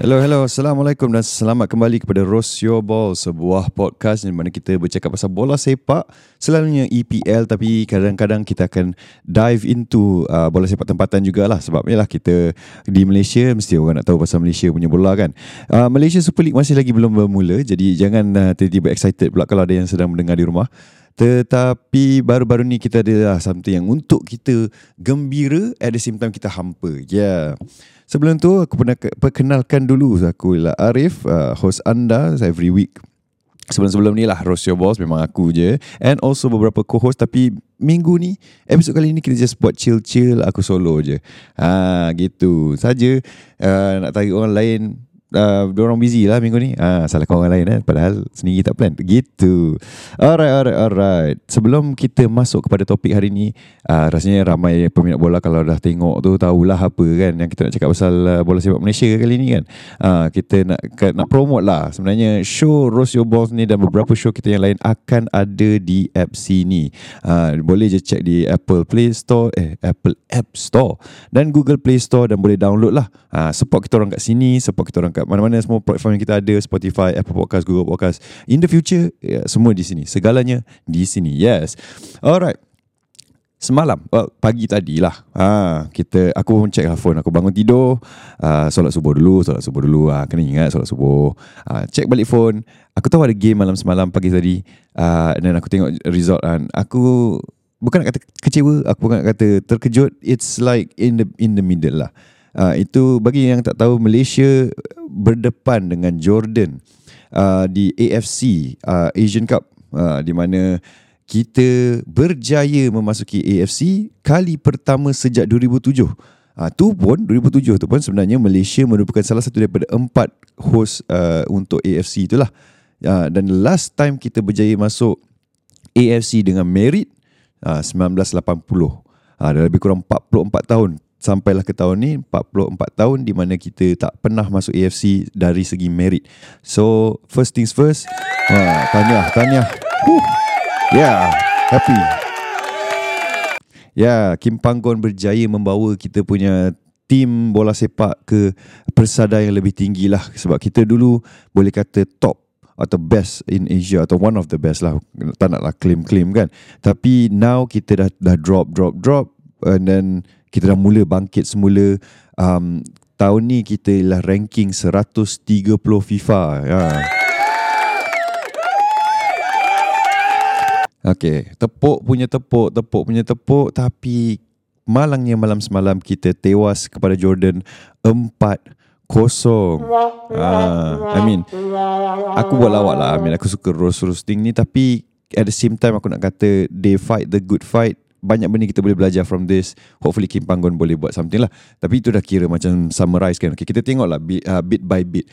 Hello, hello. Assalamualaikum dan selamat kembali kepada Roast Your Ball, sebuah podcast di mana kita bercakap pasal bola sepak, selalunya EPL tapi kadang-kadang kita akan dive into uh, bola sepak tempatan jugalah sebab lah kita di Malaysia mesti orang nak tahu pasal Malaysia punya bola kan. Uh, Malaysia Super League masih lagi belum bermula jadi jangan uh, tiba-tiba excited pula kalau ada yang sedang mendengar di rumah. Tetapi baru-baru ni kita ada lah something yang untuk kita gembira at the same time kita hampa. Yeah. Sebelum tu aku pernah perkenalkan dulu aku lah Arif, uh, host anda every week. Sebelum-sebelum ni lah Your Balls memang aku je And also beberapa co-host. Tapi minggu ni Episod kali ni kita just buat chill-chill Aku solo je. Ha, Gitu Saja. Uh, Nak tarik orang lain uh, orang busy lah minggu ni. Uh, Salahkan orang lain eh. Padahal sendiri tak plan. Gitu. Alright, alright, alright. Sebelum kita masuk kepada topik hari ni uh, Rasanya ramai peminat bola Kalau dah tengok tu Tahulah apa kan Yang kita nak cakap pasal uh, Bola sepak Malaysia kali ni kan. Uh, Kita nak nak promote lah Sebenarnya Show Roast Your Balls ni Dan beberapa show kita yang lain Akan ada di app sini. Uh, Boleh je check di Apple Play Store Eh Apple App Store Dan Google Play Store Dan boleh download lah. Uh, Support kita orang kat sini Support kita orang kat kat mana-mana semua platform yang kita ada Spotify, Apple Podcast, Google Podcast. In the future, ya, semua di sini. Segalanya di sini. Yes. Alright. Semalam, well, pagi tadi lah ha, kita, Aku check lah phone Aku bangun tidur uh, Solat subuh dulu Solat subuh dulu uh, Kena ingat solat subuh uh, Check balik phone Aku tahu ada game malam semalam pagi tadi uh, Dan aku tengok result kan Aku Bukan nak kata kecewa Aku bukan nak kata terkejut It's like in the in the middle lah Uh, itu bagi yang tak tahu Malaysia berdepan dengan Jordan uh, di AFC uh, Asian Cup uh, di mana kita berjaya memasuki AFC kali pertama sejak 2007. Ah uh, tu pun 2007 tu pun sebenarnya Malaysia merupakan salah satu daripada empat host uh, untuk AFC itulah. Uh, dan last time kita berjaya masuk AFC dengan merit uh, 1980. Ah uh, dah lebih kurang 44 tahun sampailah ke tahun ni 44 tahun di mana kita tak pernah masuk AFC dari segi merit. So first things first. Wah, tahniah, tahniah. Ya, yeah, happy. Ya, yeah, Kim Panggon berjaya membawa kita punya tim bola sepak ke persada yang lebih tinggi lah sebab kita dulu boleh kata top atau best in Asia atau one of the best lah tak naklah claim-claim kan tapi now kita dah dah drop drop drop and then kita dah mula bangkit semula um, tahun ni kita ialah ranking 130 FIFA ya. Okay, tepuk punya tepuk, tepuk punya tepuk Tapi malangnya malam semalam kita tewas kepada Jordan 4 kosong. Ah, I mean, aku buat lawak lah. I mean, aku suka roast roasting ni. Tapi at the same time aku nak kata they fight the good fight banyak benda kita boleh belajar from this. Hopefully Kim Panggon boleh buat something lah. Tapi itu dah kira macam summarize kan. Okay, kita tengok lah bit, uh, bit by bit.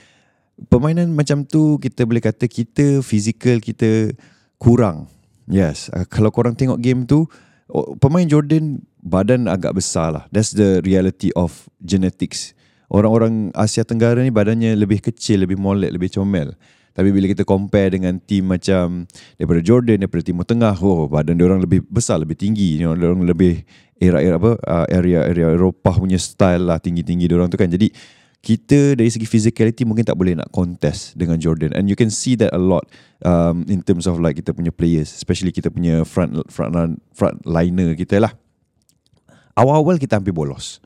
Permainan macam tu kita boleh kata kita physical kita kurang. Yes. Uh, kalau korang tengok game tu, oh, pemain Jordan badan agak besar lah. That's the reality of genetics. Orang-orang Asia Tenggara ni badannya lebih kecil, lebih molek, lebih comel. Tapi bila kita compare dengan tim macam daripada Jordan, daripada Timur Tengah, oh badan orang lebih besar, lebih tinggi, you know, orang lebih era-era apa uh, area-area Eropah punya style lah tinggi-tinggi dia orang tu kan. Jadi kita dari segi physicality mungkin tak boleh nak contest dengan Jordan. And you can see that a lot um, in terms of like kita punya players. Especially kita punya front front front liner kita lah. Awal-awal kita hampir bolos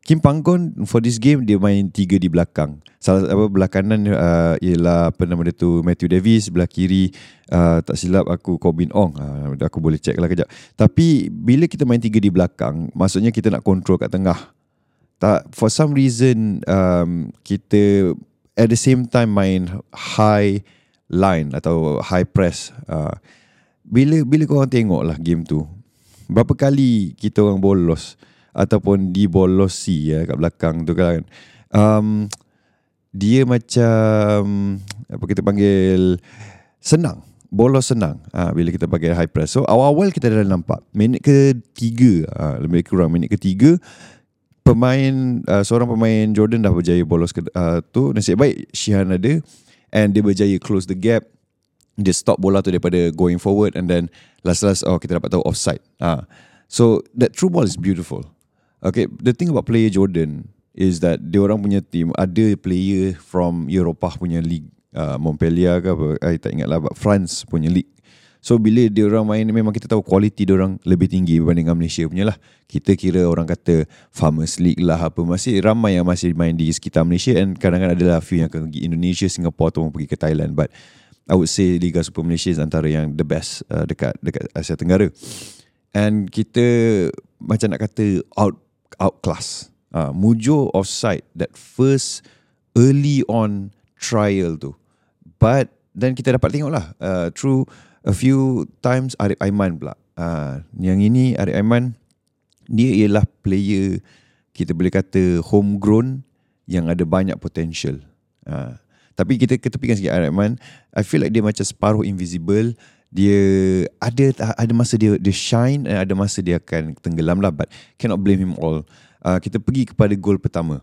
Kim Panggon for this game dia main tiga di belakang. Salah apa belah kanan uh, ialah apa nama dia tu Matthew Davis, belah kiri uh, tak silap aku Corbin Ong. Uh, aku boleh check lah kejap. Tapi bila kita main tiga di belakang, maksudnya kita nak control kat tengah. Tak for some reason um, kita at the same time main high line atau high press. Uh, bila bila kau orang tengok lah game tu, berapa kali kita orang bolos ataupun dibolosi ya kat belakang tu kan. Um, dia macam apa kita panggil senang. Bolos senang ha, bila kita pakai high press. So awal-awal kita dah nampak. Minit ketiga ha, lebih kurang minit ketiga pemain uh, seorang pemain Jordan dah berjaya bolos ke, uh, tu. Nasib baik Shihan ada. And dia berjaya close the gap. Dia stop bola tu daripada going forward and then last-last oh kita dapat tahu offside ha. so that true ball is beautiful Okay, the thing about player Jordan, is that dia orang punya team ada player from Eropah punya league uh, Montpellier ke apa I tak ingat lah but France punya league So bila dia orang main memang kita tahu kualiti dia orang lebih tinggi berbanding dengan Malaysia punya lah. Kita kira orang kata Farmers League lah apa masih ramai yang masih main di sekitar Malaysia and kadang-kadang adalah few yang pergi Indonesia, Singapore atau pergi ke Thailand but I would say Liga Super Malaysia is antara yang the best uh, dekat dekat Asia Tenggara. And kita macam nak kata out out class. Uh, Mujo offside that first early on trial tu. But then kita dapat tengok lah uh, through a few times Arif Aiman pula. Uh, yang ini Arif Aiman dia ialah player kita boleh kata homegrown yang ada banyak potential. Uh, tapi kita ketepikan sikit Arif Aiman, I feel like dia macam separuh invisible. Dia ada ada masa dia dia shine dan ada masa dia akan tenggelam lah but cannot blame him all. Uh, kita pergi kepada gol pertama.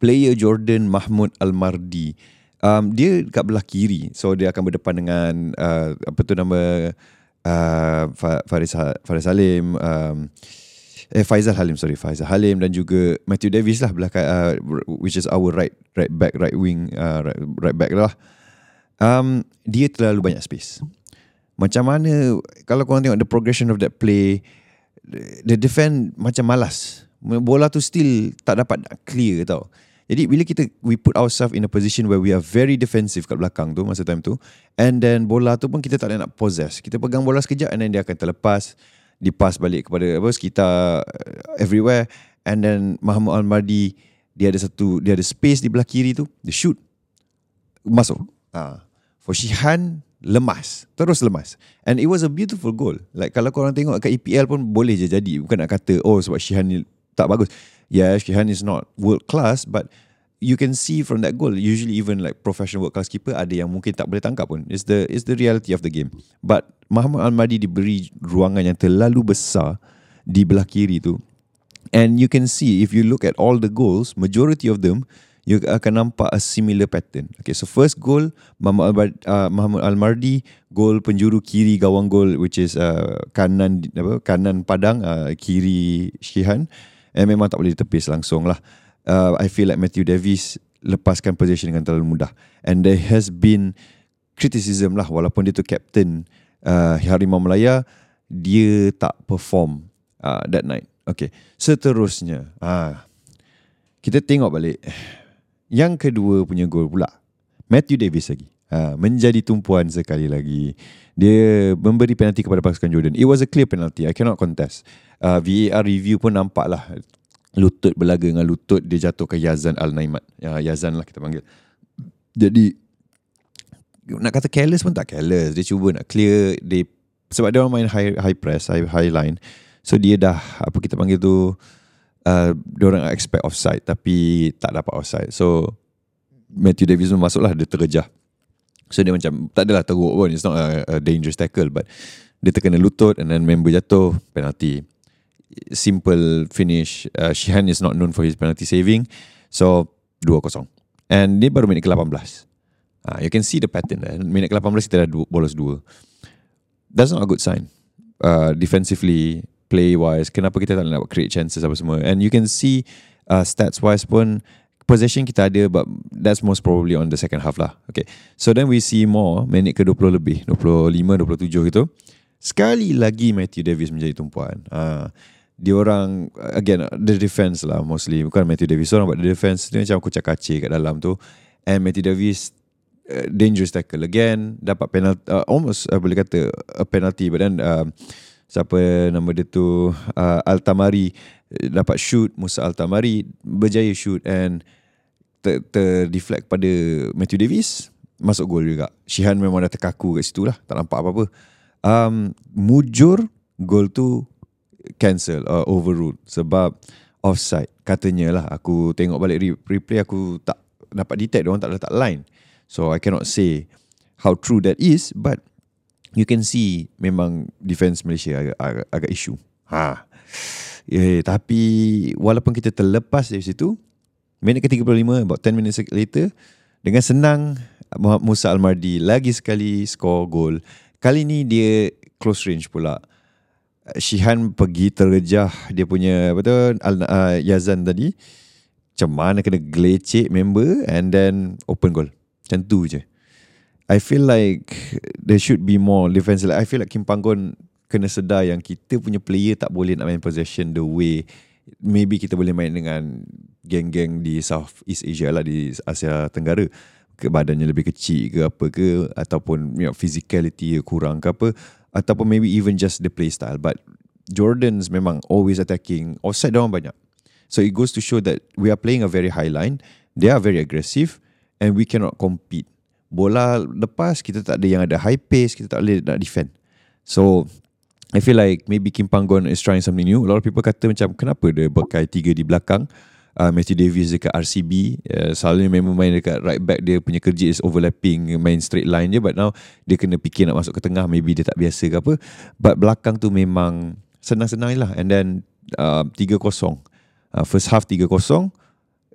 Player Jordan Mahmud Al-Mardi um, dia dekat belah kiri so dia akan berdepan dengan uh, apa tu nama uh, Faris Faris Halim um, eh Faizal Halim sorry Faizal Halim dan juga Matthew Davis lah belah uh, which is our right right back right wing uh, right, right back lah um, dia terlalu banyak space macam mana kalau korang tengok the progression of that play the defend macam malas bola tu still tak dapat clear tau jadi bila kita we put ourselves in a position where we are very defensive kat belakang tu masa time tu and then bola tu pun kita tak nak possess. Kita pegang bola sekejap and then dia akan terlepas dipas balik kepada apa sekitar uh, everywhere and then Muhammad Al-Mardi dia ada satu dia ada space di belah kiri tu dia shoot masuk. Ah. For Shihan lemas terus lemas and it was a beautiful goal like kalau korang tengok kat EPL pun boleh je jadi bukan nak kata oh sebab Shihan ni tak bagus yeah, Shihan is not world class, but you can see from that goal. Usually, even like professional world class keeper, ada yang mungkin tak boleh tangkap pun. It's the it's the reality of the game. But Muhammad Al Madi diberi ruangan yang terlalu besar di belah kiri tu, and you can see if you look at all the goals, majority of them you akan nampak a similar pattern. Okay, so first goal Muhammad uh, Muhammad Al Mardi, goal penjuru kiri gawang gol which is uh, kanan apa kanan padang uh, kiri Shihan. And memang tak boleh ditepis langsung lah uh, I feel like Matthew Davis Lepaskan position dengan terlalu mudah And there has been Criticism lah Walaupun dia tu captain uh, Harimau Melaya Dia tak perform uh, That night Okay Seterusnya uh, Kita tengok balik Yang kedua punya gol pula Matthew Davis lagi uh, Menjadi tumpuan sekali lagi Dia memberi penalti kepada pasukan Jordan It was a clear penalty I cannot contest uh, VAR review pun nampak lah lutut berlaga dengan lutut dia jatuh ke Yazan Al-Naimat. Ya, Yazan lah kita panggil. Jadi nak kata careless pun tak careless. Dia cuba nak clear dia sebab dia orang main high high press, high, high line. So dia dah apa kita panggil tu uh, orang expect offside tapi tak dapat offside. So Matthew Davis pun masuklah dia terjah. So dia macam tak adalah teruk pun. It's not a, a dangerous tackle but dia terkena lutut and then member jatuh penalty simple finish. Uh, Shihan is not known for his penalty saving. So 2-0. And dia baru minit ke-18. Uh, you can see the pattern there. Minit ke-18 kita dah bolos 2. That's not a good sign. Uh, defensively, play-wise, kenapa kita tak nak create chances apa semua. And you can see uh, stats-wise pun possession kita ada but that's most probably on the second half lah. Okay. So then we see more minit ke-20 lebih. 25, 27 gitu. Sekali lagi Matthew Davis menjadi tumpuan. Uh, dia orang again the defense lah mostly bukan Matthew Davis orang but the defense dia macam kucak kacir kat dalam tu and Matthew Davis uh, dangerous tackle again dapat penalty uh, almost uh, boleh kata a penalty but then uh, siapa nama dia tu? Uh, Altamari. Uh, dapat shoot Musa Altamari berjaya shoot and ter, ter deflect pada Matthew Davis. Masuk gol juga. Shihan memang dah terkaku kat situ lah. Tak nampak apa-apa. Um, mujur gol tu cancel or overruled sebab offside. Katanya lah aku tengok balik replay aku tak dapat detect dia orang tak letak line. So i cannot say how true that is but you can see memang defense Malaysia agak agak, agak issue. Ha. Yeah, tapi walaupun kita terlepas dari situ minit ke-35 about 10 minutes later dengan senang Musa Almardi lagi sekali score goal kali ni dia close range pula. Shihan pergi terjah dia punya apa tu Al, uh, Yazan tadi. Macam mana kena gelecek member and then open goal. Macam tu je I feel like there should be more defense. Like I feel like Kim Panggon kena sedar yang kita punya player tak boleh nak main possession the way maybe kita boleh main dengan geng-geng di South East Asia lah di Asia Tenggara. Ke badannya lebih kecil ke apa ke ataupun you know, physicality kurang ke apa ataupun maybe even just the play style. But Jordans memang always attacking offside dia banyak. So it goes to show that we are playing a very high line they are very aggressive and we cannot compete bola lepas kita tak ada yang ada high pace kita tak boleh nak defend. So I feel like maybe Kim Panggon is trying something new. A lot of people kata macam kenapa dia pakai tiga di belakang. Uh, Matthew Davis dekat RCB uh, Selalunya memang main dekat right back Dia punya kerja is overlapping Main straight line je But now Dia kena fikir nak masuk ke tengah Maybe dia tak biasa ke apa. But belakang tu memang Senang-senang lah. And then uh, 3-0 uh, First half 3-0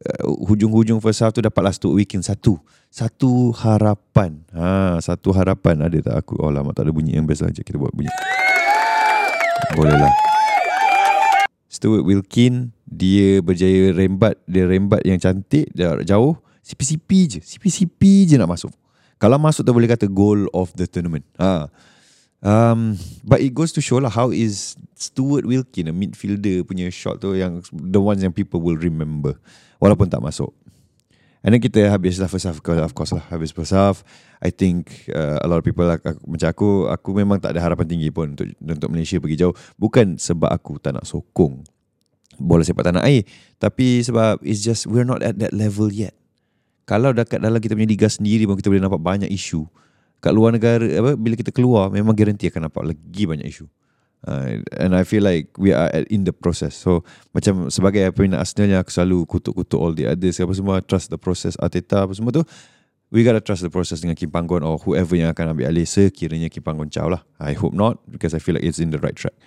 uh, Hujung-hujung first half tu Dapat last two weekend Satu. Satu harapan. Ha, Satu harapan Ada tak aku? Oh lama tak ada bunyi. Yang best lah Kita buat bunyi. Boleh lah Stuart Wilkin dia berjaya rembat. Dia rembat yang cantik. Dia jauh. CP-CP je. CP-CP je nak masuk. Kalau masuk tu boleh kata goal of the tournament. Ha um but it goes to show lah how is Stuart Wilkin a midfielder punya shot tu yang the ones yang people will remember walaupun tak masuk. And then kita habis lah first half Of course lah Habis first half. I think uh, A lot of people like, Macam aku Aku memang tak ada harapan tinggi pun Untuk, untuk Malaysia pergi jauh. Bukan sebab aku tak nak sokong bola sepak tanah air tapi sebab it's just we're not at that level yet. Kalau dekat dalam kita punya liga sendiri pun kita boleh nampak banyak isu kat luar negara apa bila kita keluar memang garanti akan nampak lagi banyak isu uh, and I feel like we are in the process so macam sebagai peminat Arsenal yang aku selalu kutuk-kutuk all the others apa semua trust the process Arteta apa semua tu we gotta trust the process dengan Kim Panggon or whoever yang akan ambil alih sekiranya Kim Panggon caw lah I hope not because I feel like it's in the right track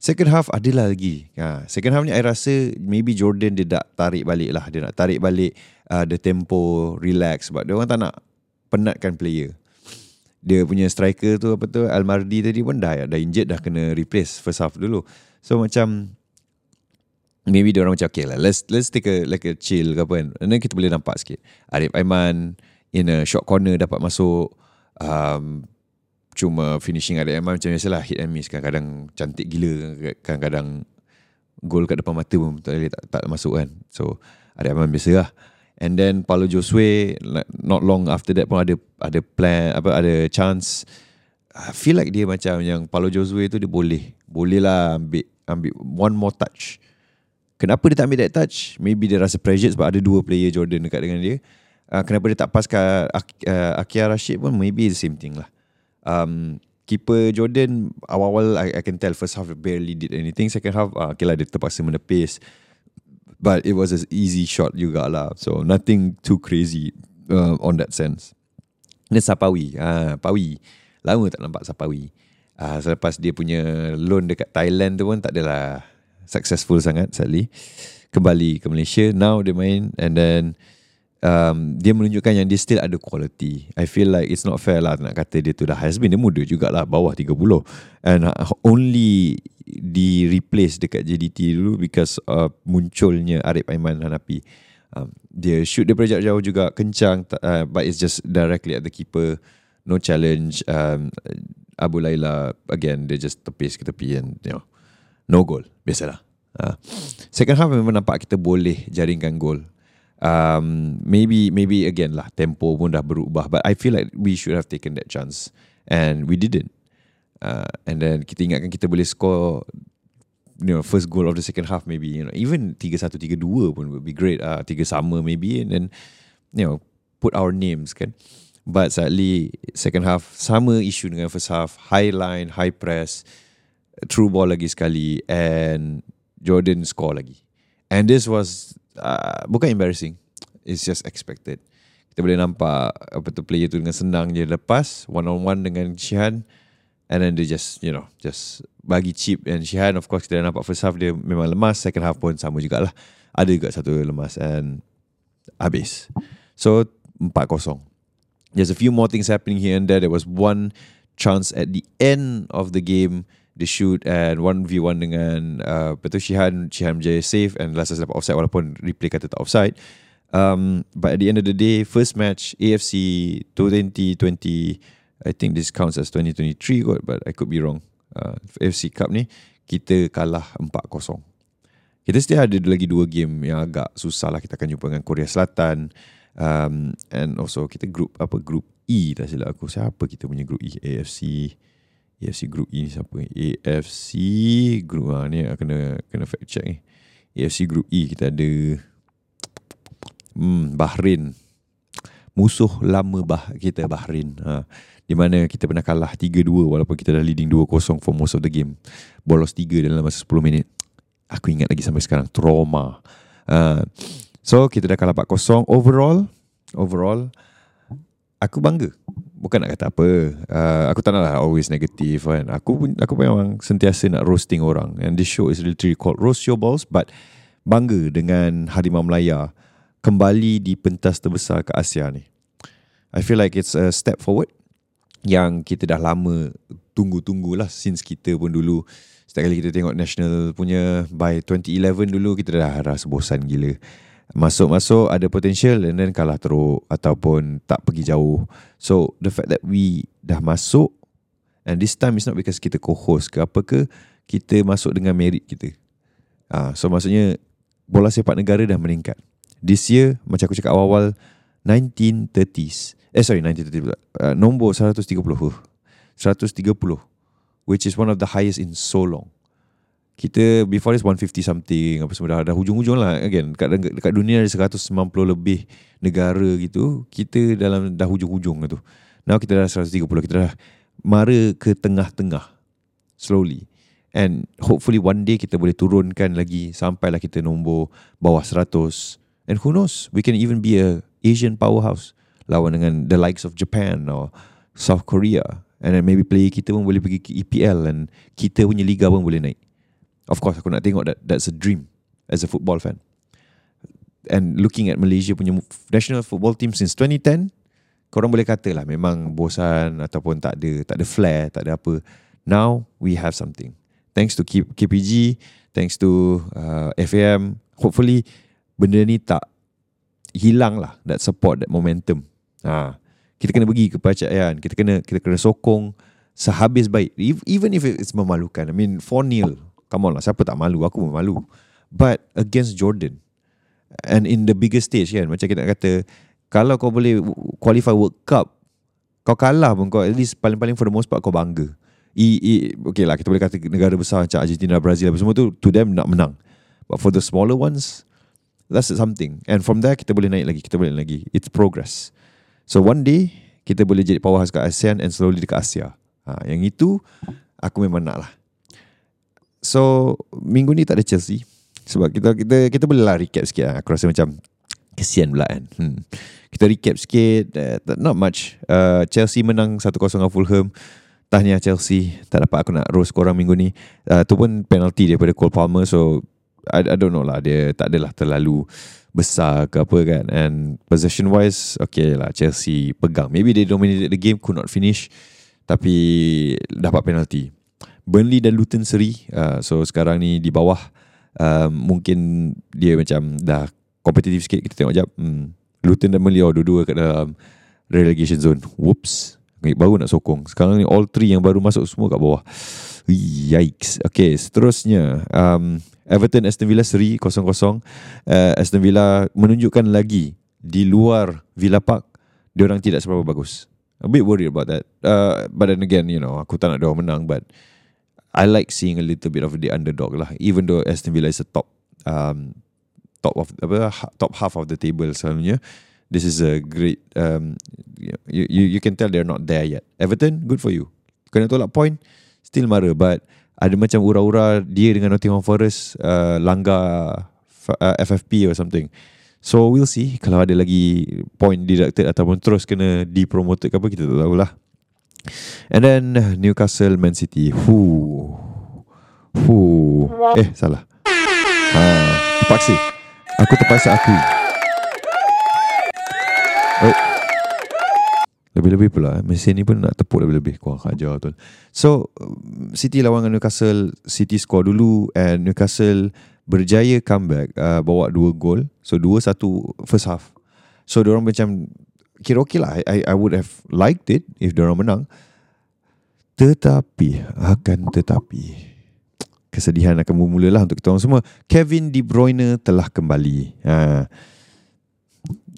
Second half adalah lagi. Ha, second half ni I rasa maybe Jordan dia nak tarik balik lah. Dia nak tarik balik uh, the tempo, relax. Sebab dia orang tak nak penatkan player. Dia punya striker tu apa tu, Almardi tadi pun dah, dah injured, dah kena replace first half dulu. So macam, maybe dia orang macam, okay lah, let's, let's take a, like a chill ke apa kan. And then kita boleh nampak sikit. Arif Aiman in a short corner dapat masuk. Um, cuma finishing ada memang macam biasalah hit and miss kadang-kadang cantik gila kadang-kadang gol kat depan mata pun tak, tak, tak masuk kan so ada memang biasa lah and then Paulo Josue not long after that pun ada ada plan apa ada chance. I feel like dia macam yang Paulo Josue tu dia boleh boleh lah ambil ambil one more touch. Kenapa dia tak ambil that touch? Maybe dia rasa pressure sebab ada dua player Jordan dekat dengan dia. Uh, kenapa dia tak pass kat uh, Akia Rashid pun maybe the same thing lah. Um, keeper Jordan awal-awal I, I can tell first half barely did anything. Second half uh, okay lah dia terpaksa menepis but it was an easy shot juga lah so nothing too crazy uh, on that sense. Dan Sapawi uh, Pawi lama tak nampak Sapawi. Uh, selepas dia punya loan dekat Thailand tu pun tak adalah successful sangat sadly. Kembali ke Malaysia. Now dia main and then um, dia menunjukkan yang dia still ada quality. I feel like it's not fair lah nak kata dia tu dah has been. Dia muda jugalah bawah 30. And uh, only di replace dekat JDT dulu because uh, munculnya Arif Aiman Hanapi. Um, dia shoot dia jarak jauh juga kencang uh, but it's just directly at the keeper. No challenge. Um, Abu Laila again dia just tepis ke tepi and you know no goal. Biasalah. Uh, second half memang nampak kita boleh jaringkan gol um, maybe maybe again lah tempo pun dah berubah but I feel like we should have taken that chance. And we didn't. Uh, and then kita ingatkan kita boleh score you know first goal of the second half maybe you know even 3-1 3-2 pun would be great. Uh, 3 sama maybe and then you know put our names kan. But sadly second half sama issue dengan first half. High line high press true ball lagi sekali and Jordan score lagi. And this was uh, bukan embarrassing. It's just expected. Kita boleh nampak apa tu player tu dengan senang je lepas one on one dengan Shihan and then they just you know just bagi chip and Shihan of course kita dah nampak first half dia memang lemas second half pun sama jugalah. Ada juga satu lemas and habis. So 4-0. There's a few more things happening here and there. There was one chance at the end of the game they shoot and 1v1 dengan uh, betul Shihan Shihan Jaya save and last dapat offside walaupun replay kata tak offside. Um, but at the end of the day first match AFC 2020 I think this counts as 2023 kot but I could be wrong. Uh, AFC Cup ni kita kalah 4-0 kita still ada lagi dua game yang agak susah lah kita akan jumpa dengan Korea Selatan. Um, and also kita group apa group E tak silap aku. Siapa kita punya group E? AFC AFC group E ni siapa? AFC group ha, ni kena kena fact check ni. AFC group E kita ada hmm, Bahrain. Musuh lama bah kita Bahrain ha, di mana kita pernah kalah 3-2 walaupun kita dah leading 2-0 for most of the game. Bolos 3 dalam masa 10 minit. Aku ingat lagi sampai sekarang trauma. Uh, so kita dah kalah 4-0 overall overall aku bangga bukan nak kata apa. Uh, aku tak naklah always negative kan. Aku pun aku memang sentiasa nak roasting orang. And this show is literally called roast your balls but bangga dengan Harimau Melaya kembali di pentas terbesar ke Asia ni. I feel like it's a step forward yang kita dah lama tunggu-tunggulah since kita pun dulu. Setiap kali kita tengok national punya by 2011 dulu kita dah rasa bosan gila. Masuk-masuk ada potential and then kalah teruk ataupun tak pergi jauh. So the fact that we dah masuk and this time is not because kita co-host ke apa ke, kita masuk dengan merit kita. Ah, so maksudnya bola sepak negara dah meningkat. This year macam aku cakap awal-awal 1930s. Eh sorry 1930 uh, nombor 130. 130 which is one of the highest in so long. Kita before this 150 something apa semua dah, dah hujung-hujung lah again dekat, dekat dunia ada 190 lebih negara gitu kita dalam dah hujung-hujung tu. Now kita dah 130 kita dah mara ke tengah-tengah slowly. And hopefully one day kita boleh turunkan lagi sampailah kita nombor bawah 100 and who knows we can even be a Asian powerhouse lawan dengan the likes of Japan or South Korea. And then maybe player kita pun boleh pergi ke EPL And kita punya liga pun boleh naik Of course aku nak tengok that That's a dream As a football fan. And looking at Malaysia punya National football team Since 2010 Korang boleh kata lah Memang bosan Ataupun tak ada Tak ada flair Tak ada apa. Now We have something. Thanks to KPG Thanks to uh, FAM Hopefully Benda ni tak Hilang lah That support That momentum. Ah kita kena pergi ke percayaan kita kena kita kena sokong sehabis baik. Even if it's memalukan. I mean 4-0 come on lah siapa tak malu? Aku pun malu. But against jordan and in the biggest stage kan macam kita nak kata kalau kau boleh qualify world cup kau kalah pun kau at least paling-paling for the most part kau bangga. I, I, okay lah kita boleh kata negara besar macam Argentina Brazil apa semua tu to them nak menang. But for the smaller ones that's something. And from there kita boleh naik lagi kita boleh naik lagi. It's progress. So one day kita boleh jadi powerhouse kat ASEAN and slowly dekat Asia. Ha, yang itu aku memang nak lah. So minggu ni tak ada Chelsea sebab kita kita kita boleh lah recap sikit lah. Aku rasa macam kesian pula kan. Hmm. Kita recap sikit, uh, not much. Uh, Chelsea menang 1-0 dengan Fulham. Tahniah Chelsea, tak dapat aku nak roast korang minggu ni. Uh, tu pun penalty daripada Cole Palmer so I, I don't know lah dia tak adalah terlalu besar ke apa kan and possession wise okay lah Chelsea pegang maybe they dominated the game could not finish tapi dapat penalty Burnley dan Luton seri. Uh, so sekarang ni di bawah uh, mungkin dia macam dah kompetitif sikit kita tengok jap. Hmm. Luton dan Burnley oh, dua-dua kat dalam relegation zone. Whoops baru nak sokong. Sekarang ni all three yang baru masuk semua kat bawah. Yikes. Okay seterusnya um, Everton Aston Villa seri 0-0 uh, Aston Villa menunjukkan lagi di luar Villa Park dia orang tidak seberapa bagus. A bit worried about that. Uh, but then again you know aku tak nak dia menang but I like seeing a little bit of the underdog lah even though Aston Villa is a top um, top of apa top half of the table selalunya this is a great um, you, you you can tell they're not there yet Everton good for you kena tolak point still mara but ada macam ura-ura dia dengan Nottingham Forest uh, langgar uh, FFP or something. So we'll see kalau ada lagi point deducted ataupun terus kena depromoted ke apa kita tak tahulah. And then Newcastle Man City. Hu. Hu. Eh salah. Ha, terpaksa. Aku terpaksa aku. Oh. Lebih-lebih pula Mesin ni pun nak tepuk lebih-lebih Kurang ajar betul So City lawan dengan Newcastle City score dulu And Newcastle Berjaya comeback uh, Bawa dua gol So dua satu First half So diorang macam Kira okay lah I, I would have liked it If diorang menang Tetapi Akan tetapi Kesedihan akan bermula lah Untuk kita orang semua. Kevin De Bruyne Telah kembali. Uh,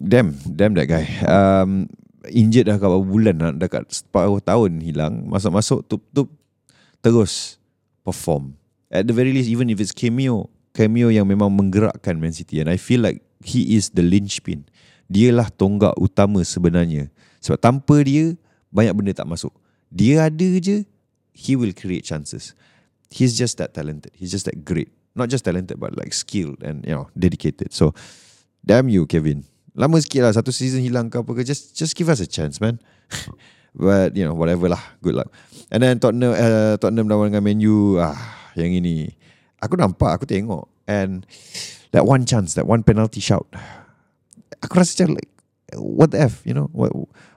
Damn Damn that guy. Um, injured dah beberapa bulan dah dekat separuh tahun hilang. Masuk-masuk tup-tup terus perform. At the very least even if it's cameo cameo yang memang menggerakkan Man City and I feel like he is the linchpin. Dialah tonggak utama sebenarnya. Sebab tanpa dia banyak benda tak masuk. Dia ada je he will create chances he's just that talented. He's just that great. Not just talented but like skilled and you know dedicated. So damn you Kevin. Lama sikit lah. Satu season hilang ke apa ke Just just give us a chance man. But you know Whatever lah. Good luck. And then Tottenham uh, Tottenham lawan dengan Man U. Ah, Yang ini. Aku nampak Aku tengok. And That one chance That one penalty shout. Aku rasa macam like What the F You know? What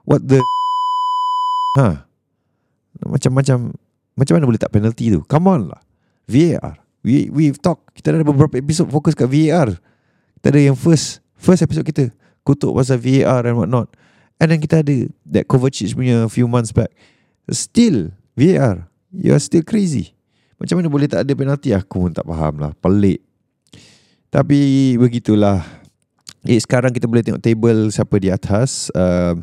What the Ha Macam-macam Macam mana boleh tak penalty tu Come on lah VAR We, We've talked Kita ada beberapa episod Fokus kat VAR Kita ada yang first First episode kita kutuk pasal VAR and what not. And then kita ada that Kovacic punya few months back. Still VAR. You are still crazy. Macam mana boleh tak ada penalti? Aku pun tak faham lah. Pelik. Tapi begitulah. Eh, sekarang kita boleh tengok table siapa di atas. Uh,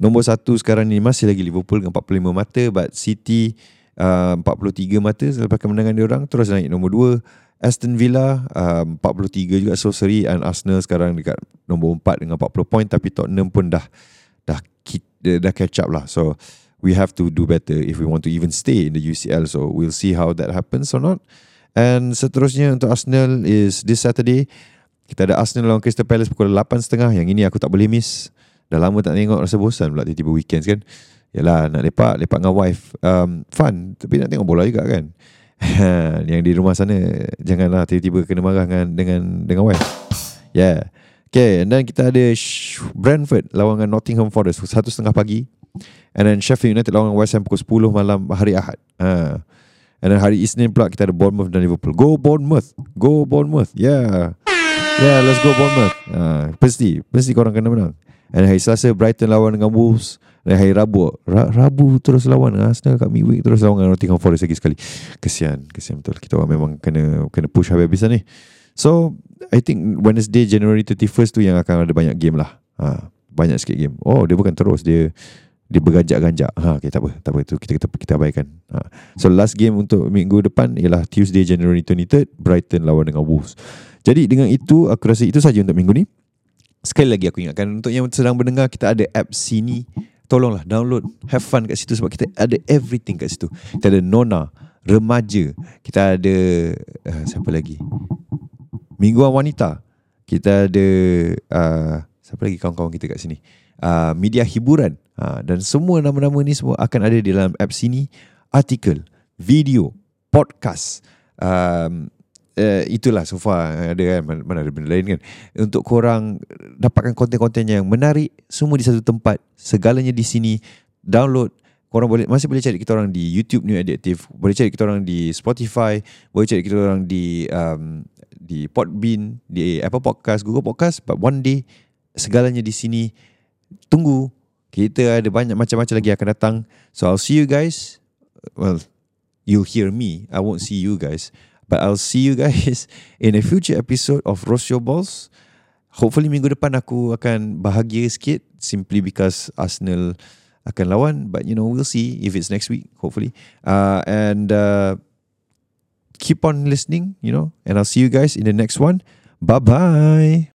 nombor satu sekarang ni masih lagi Liverpool dengan 45 mata. But City uh, 43 mata selepas kemenangan dia orang. Terus naik nombor dua. Aston Villa uh, 43 juga so seri and Arsenal sekarang dekat nombor 4 dengan 40 point tapi Tottenham pun dah dah dah catch up lah so we have to do better if we want to even stay in the UCL so we'll see how that happens or not and seterusnya untuk Arsenal is this Saturday kita ada Arsenal lawan Crystal Palace pukul 8.30 yang ini aku tak boleh miss dah lama tak tengok rasa bosan pula tiba-tiba weekends kan Yalah nak lepak Lepak dengan wife um, Fun Tapi nak tengok bola juga kan yang di rumah sana janganlah tiba-tiba kena marah dengan dengan dengan wife. Yeah. Okay, and then kita ada Brentford lawan dengan Nottingham Forest satu setengah pagi. And then Sheffield United lawan West Ham pukul 10 malam hari Ahad. Ha. And then hari Isnin pula kita ada Bournemouth dan Liverpool. Go Bournemouth. Go Bournemouth. Yeah. Yeah, let's go Bournemouth. Ha. Pasti, pasti korang kena menang. And hari Selasa Brighton lawan dengan Wolves. Dan hari Rabu Ra- Rabu terus lawan Arsenal kat midweek Terus lawan dengan Nottingham Forest lagi sekali. Kesian Kesian betul. Kita orang memang kena Kena push habis-habisan ni. So I think Wednesday January 31st tu Yang akan ada banyak game lah. Ha, Banyak sikit game. Oh dia bukan terus. Dia dia berganjak-ganjak. Ha, Okay tak apa Tak apa. Tu kita, kita, kita abaikan. Ha. So last game untuk minggu depan Ialah Tuesday January 23rd Brighton lawan dengan Wolves. Jadi dengan itu Aku rasa itu saja untuk minggu ni Sekali lagi aku ingatkan Untuk yang sedang mendengar Kita ada app Sini. Tolonglah download have fun kat situ sebab kita ada everything kat situ. Kita ada nona remaja kita ada uh, siapa lagi? Mingguan wanita kita ada uh, siapa lagi kawan-kawan kita kat sini? Uh, media hiburan. Uh, dan semua nama-nama ni semua akan ada di dalam app sini. Artikel video podcast. Um, uh, itulah so far ada kan mana ada benda lain kan. Untuk korang dapatkan konten-konten yang menarik semua di satu tempat segalanya di sini download. Korang boleh masih boleh cari kita orang di YouTube New Addictive boleh cari kita orang di Spotify boleh cari kita orang di um, di Podbean di Apple Podcast Google Podcast but one day segalanya di sini. Tunggu kita ada banyak macam-macam lagi akan datang. So I'll see you guys. Well you'll hear me. I won't see you guys But I'll see you guys in a future episode of Roast Your Balls. Hopefully minggu depan aku akan bahagia sikit simply because Arsenal akan lawan. But you know, we'll see if it's next week, hopefully. Uh, and uh, keep on listening, you know. And I'll see you guys in the next one. Bye-bye.